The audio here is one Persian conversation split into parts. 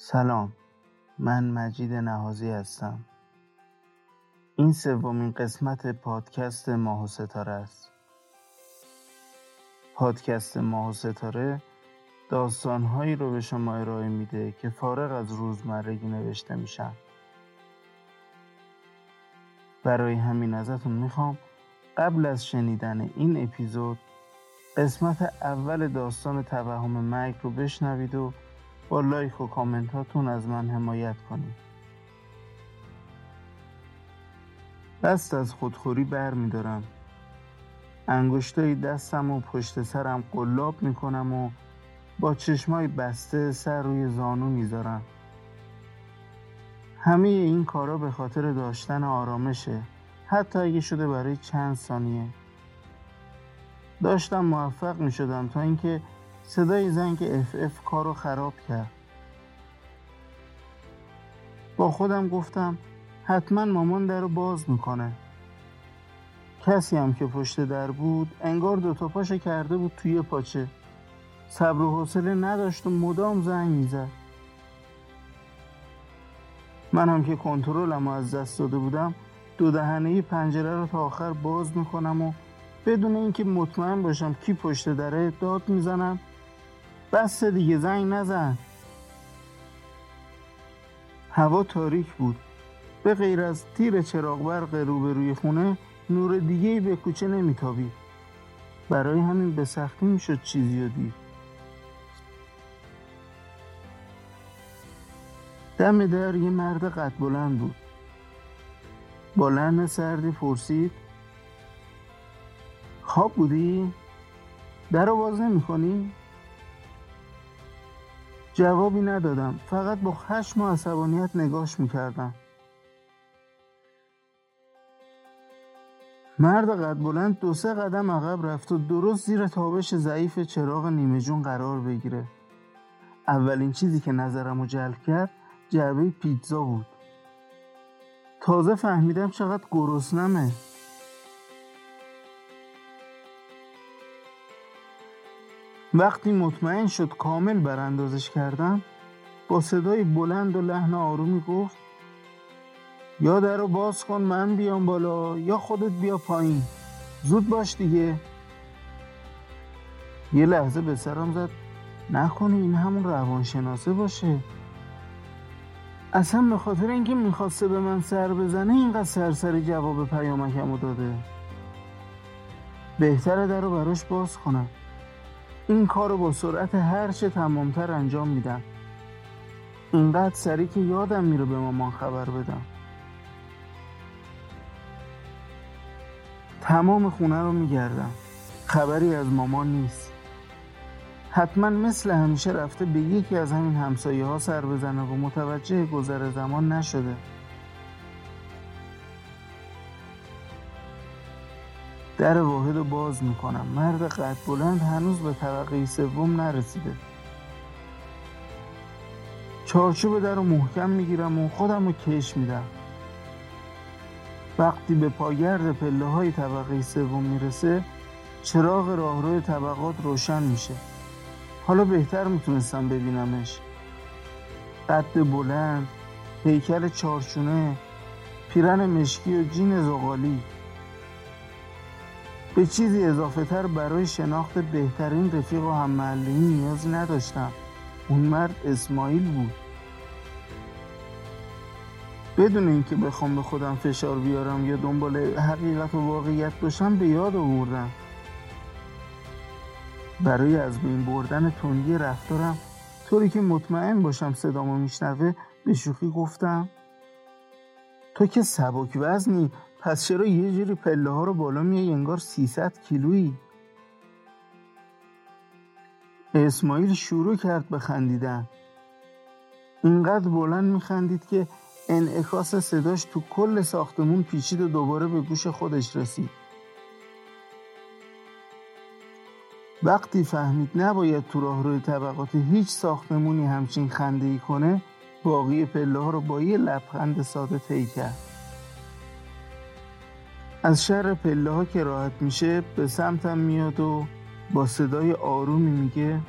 سلام من مجید نهازی هستم. این سومین قسمت پادکست ماه و ستاره است. پادکست ماه و ستاره داستانهایی رو به شما ارائه میده که فارغ از روزمرگی نوشته میشن. برای همین ازتون می‌خوام قبل از شنیدن این اپیزود قسمت اول داستان توهم مرگ رو بشنوید و با لایک و کامنتاتون از من حمایت کنید. دست از خودخوری بر میدارم انگشتای دستم و پشت سرم قلاب می‌کنم و با چشمای بسته سر روی زانو می‌ذارم همه این کارا به خاطر داشتن آرامشه. حتی اگه شده برای چند ثانیه. داشتم موفق می شدم تا اینکه صدای زنگ اف اف کارو خراب کرد. با خودم گفتم حتما مامان در رو باز می‌کنه. کسی هم که پشت در بود انگار دوتا پاشه کرده بود توی پاچه. صبر و حوصله نداشت و مدام زنگ می‌زد. من هم که کنترلم از دست داده بودم دو دهنه پنجره رو تا آخر باز می‌کنم و بدون اینکه مطمئن باشم کی پشت دره داد می‌زنم بس دیگه زنگ نزن. هوا تاریک بود. به غیر از تیر چراغ برق روبروی خونه نور دیگه به کوچه نمیتابید. برای همین به سختی می‌شد چیزی رو دید. دم در یه مرد قد بلند بود. با لحن سردی پرسید خواب بودی؟ در رو باز نمی کنی؟ جوابی ندادم. فقط با خشم و عصبانیت نگاش می‌کردم. مرد قد بلند دو سه قدم عقب رفت و درست زیر تابش ضعیف چراغ نیمه جون قرار بگیره. اولین چیزی که نظرم رو جلب کرد جعبه پیتزا بود. تازه فهمیدم چقدر گرسنمه. وقتی مطمئن شد کامل براندازش کردم با صدای بلند و لحن آرومی گفت یا در رو باز کن من بیام بالا یا خودت بیا پایین زود باش دیگه. یه لحظه به سرم زد نکنه این همون روانشناسه باشه. اصلا به خاطر اینکه می‌خواسته به من سر بزنه اینقدر سرسری جواب پیامکمو داده. بهتره در رو براش باز کنم. این کار رو با سرعت هرچه تمامتر انجام میدم. اینقدر سریع که یادم میره به مامان خبر بدم. تمام خونه رو میگردم. خبری از مامان نیست. حتما مثل همیشه رفته به یکی از همین همسایه ها سر بزنه و متوجه گذر زمان نشده. در واحد رو باز می‌کنم. مرد قد بلند هنوز به طبقه سوم نرسیده. چارچوب در رو محکم می‌گیرم و خودم رو کش میدم. وقتی به پاگرد پله های طبقه سوم می‌رسه چراغ راهروی طبقات روشن میشه. حالا بهتر می‌تونستم ببینمش. قد بلند پیکر چارچونه پیرن مشکی و جین زغالی. به چیزی اضافه تر برای شناخت بهترین رفیق و هم نیازی نداشتم. اون مرد اسماعیل بود. بدون اینکه بخوام به خودم فشار بیارم یا دنبال حقیقت و واقعیت باشم به یاد آوردم. برای از بین بردن تندی رفتارم طوری که مطمئن باشم صدامو میشنوه به شوخی گفتم تو که سبک وزنی پس چرا یه جوری پله ها رو بالا میای انگار 300 کیلویی؟ اسماعیل شروع کرد به خندیدن. اینقدر بلند میخندید که انعکاس صداش تو کل ساختمون پیچید و دوباره به گوش خودش رسید. وقتی فهمید نباید تو راهروی طبقات هیچ ساختمونی همچین خنده ای کنه باقی پله ها رو با یه لبخند ساده طی کرد. از شر پله ها که راحت میشه به سمتم میاد و با صدای آرومی میگه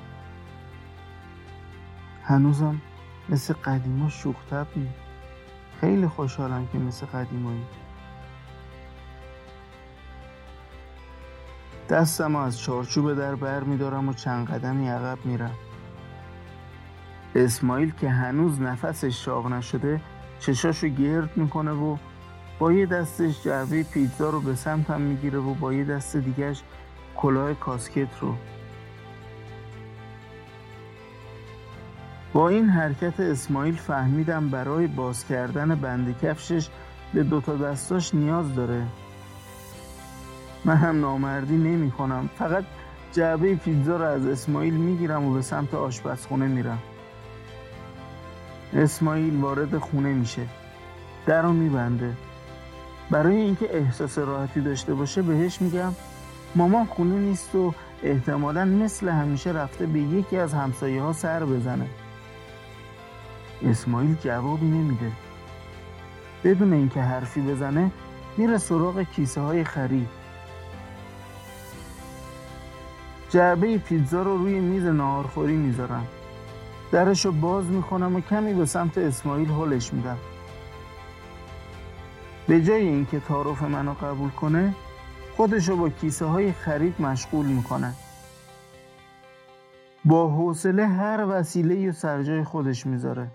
هنوزم مثل قدیما شوختبی خیلی خوشحالم که مثل قدیمایی. دستم از چارچوب در بر میدارم و چند قدمی عقب میرم. اسماعیل که هنوز نفسش شاق نشده چشاشو گرد می‌کنه و با یه دستش جعبه پیتزا رو به سمتم می‌گیره و با یه دست دیگهش کلاه کاسکت رو. با این حرکت اسماعیل فهمیدم برای باز کردن بند کفشش به دوتا دستاش نیاز داره. من هم نامردی نمی کنم فقط جعبه پیتزا رو از اسماعیل می‌گیرم و به سمت آشپزخونه میرم. اسماعیل وارد خونه میشه. در رو میبنده. برای اینکه احساس راحتی داشته باشه بهش میگم مامان خونه نیست و احتمالا مثل همیشه رفته به یکی از همسایه ها سر بزنه. اسماعیل جوابی نمیده. بدون اینکه حرفی بزنه میره سراغ کیسه های خرید. جعبه پیتزا رو روی میز ناهارخوری می‌ذارم. درش رو باز می‌کنم و کمی به سمت اسماعیل هلش میدم. به جای اینکه تعارف منو قبول کنه خودش رو با کیسه های خرید مشغول می‌کنه. با حوصله هر وسیله و سرجای خودش می‌ذاره.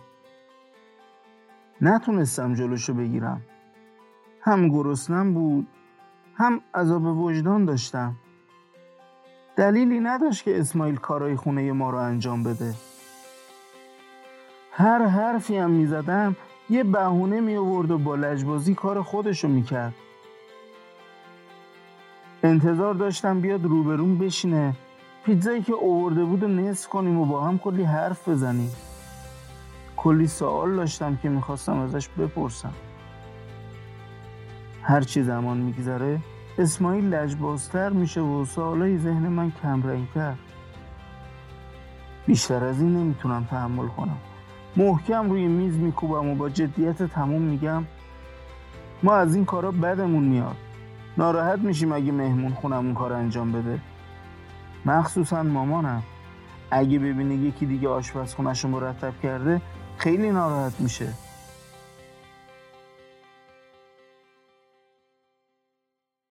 نتونستم جلوشو بگیرم. هم گرسنم بود هم عذاب وجدان داشتم. دلیلی نداشت که اسماعیل کارای خونه ما رو انجام بده. هر حرفی هم می‌زدم یه بهونه می آورد و با لجبازی کار خودشو می‌کرد انتظار داشتم بیاد روبروم بشینه. پیتزایی که اوورده بود و نصف کنیم و با هم کلی حرف بزنیم. کلی سوال داشتم که می‌خواستم ازش بپرسم. هرچی زمان میگذره اسماعیل لجبازتر میشه و سوالای ذهن من کمرنگتر. بیشتر از این نمی‌تونم تحمل کنم. محکم روی میز میکوبم و با جدیت تموم میگم ما از این کارا بدمون میاد. ناراحت میشیم اگه مهمون خونمون کار انجام بده. مخصوصا مامانم. اگه ببینه یکی دیگه آشپزخونش رو مرتب کرده خیلی ناراحت میشه.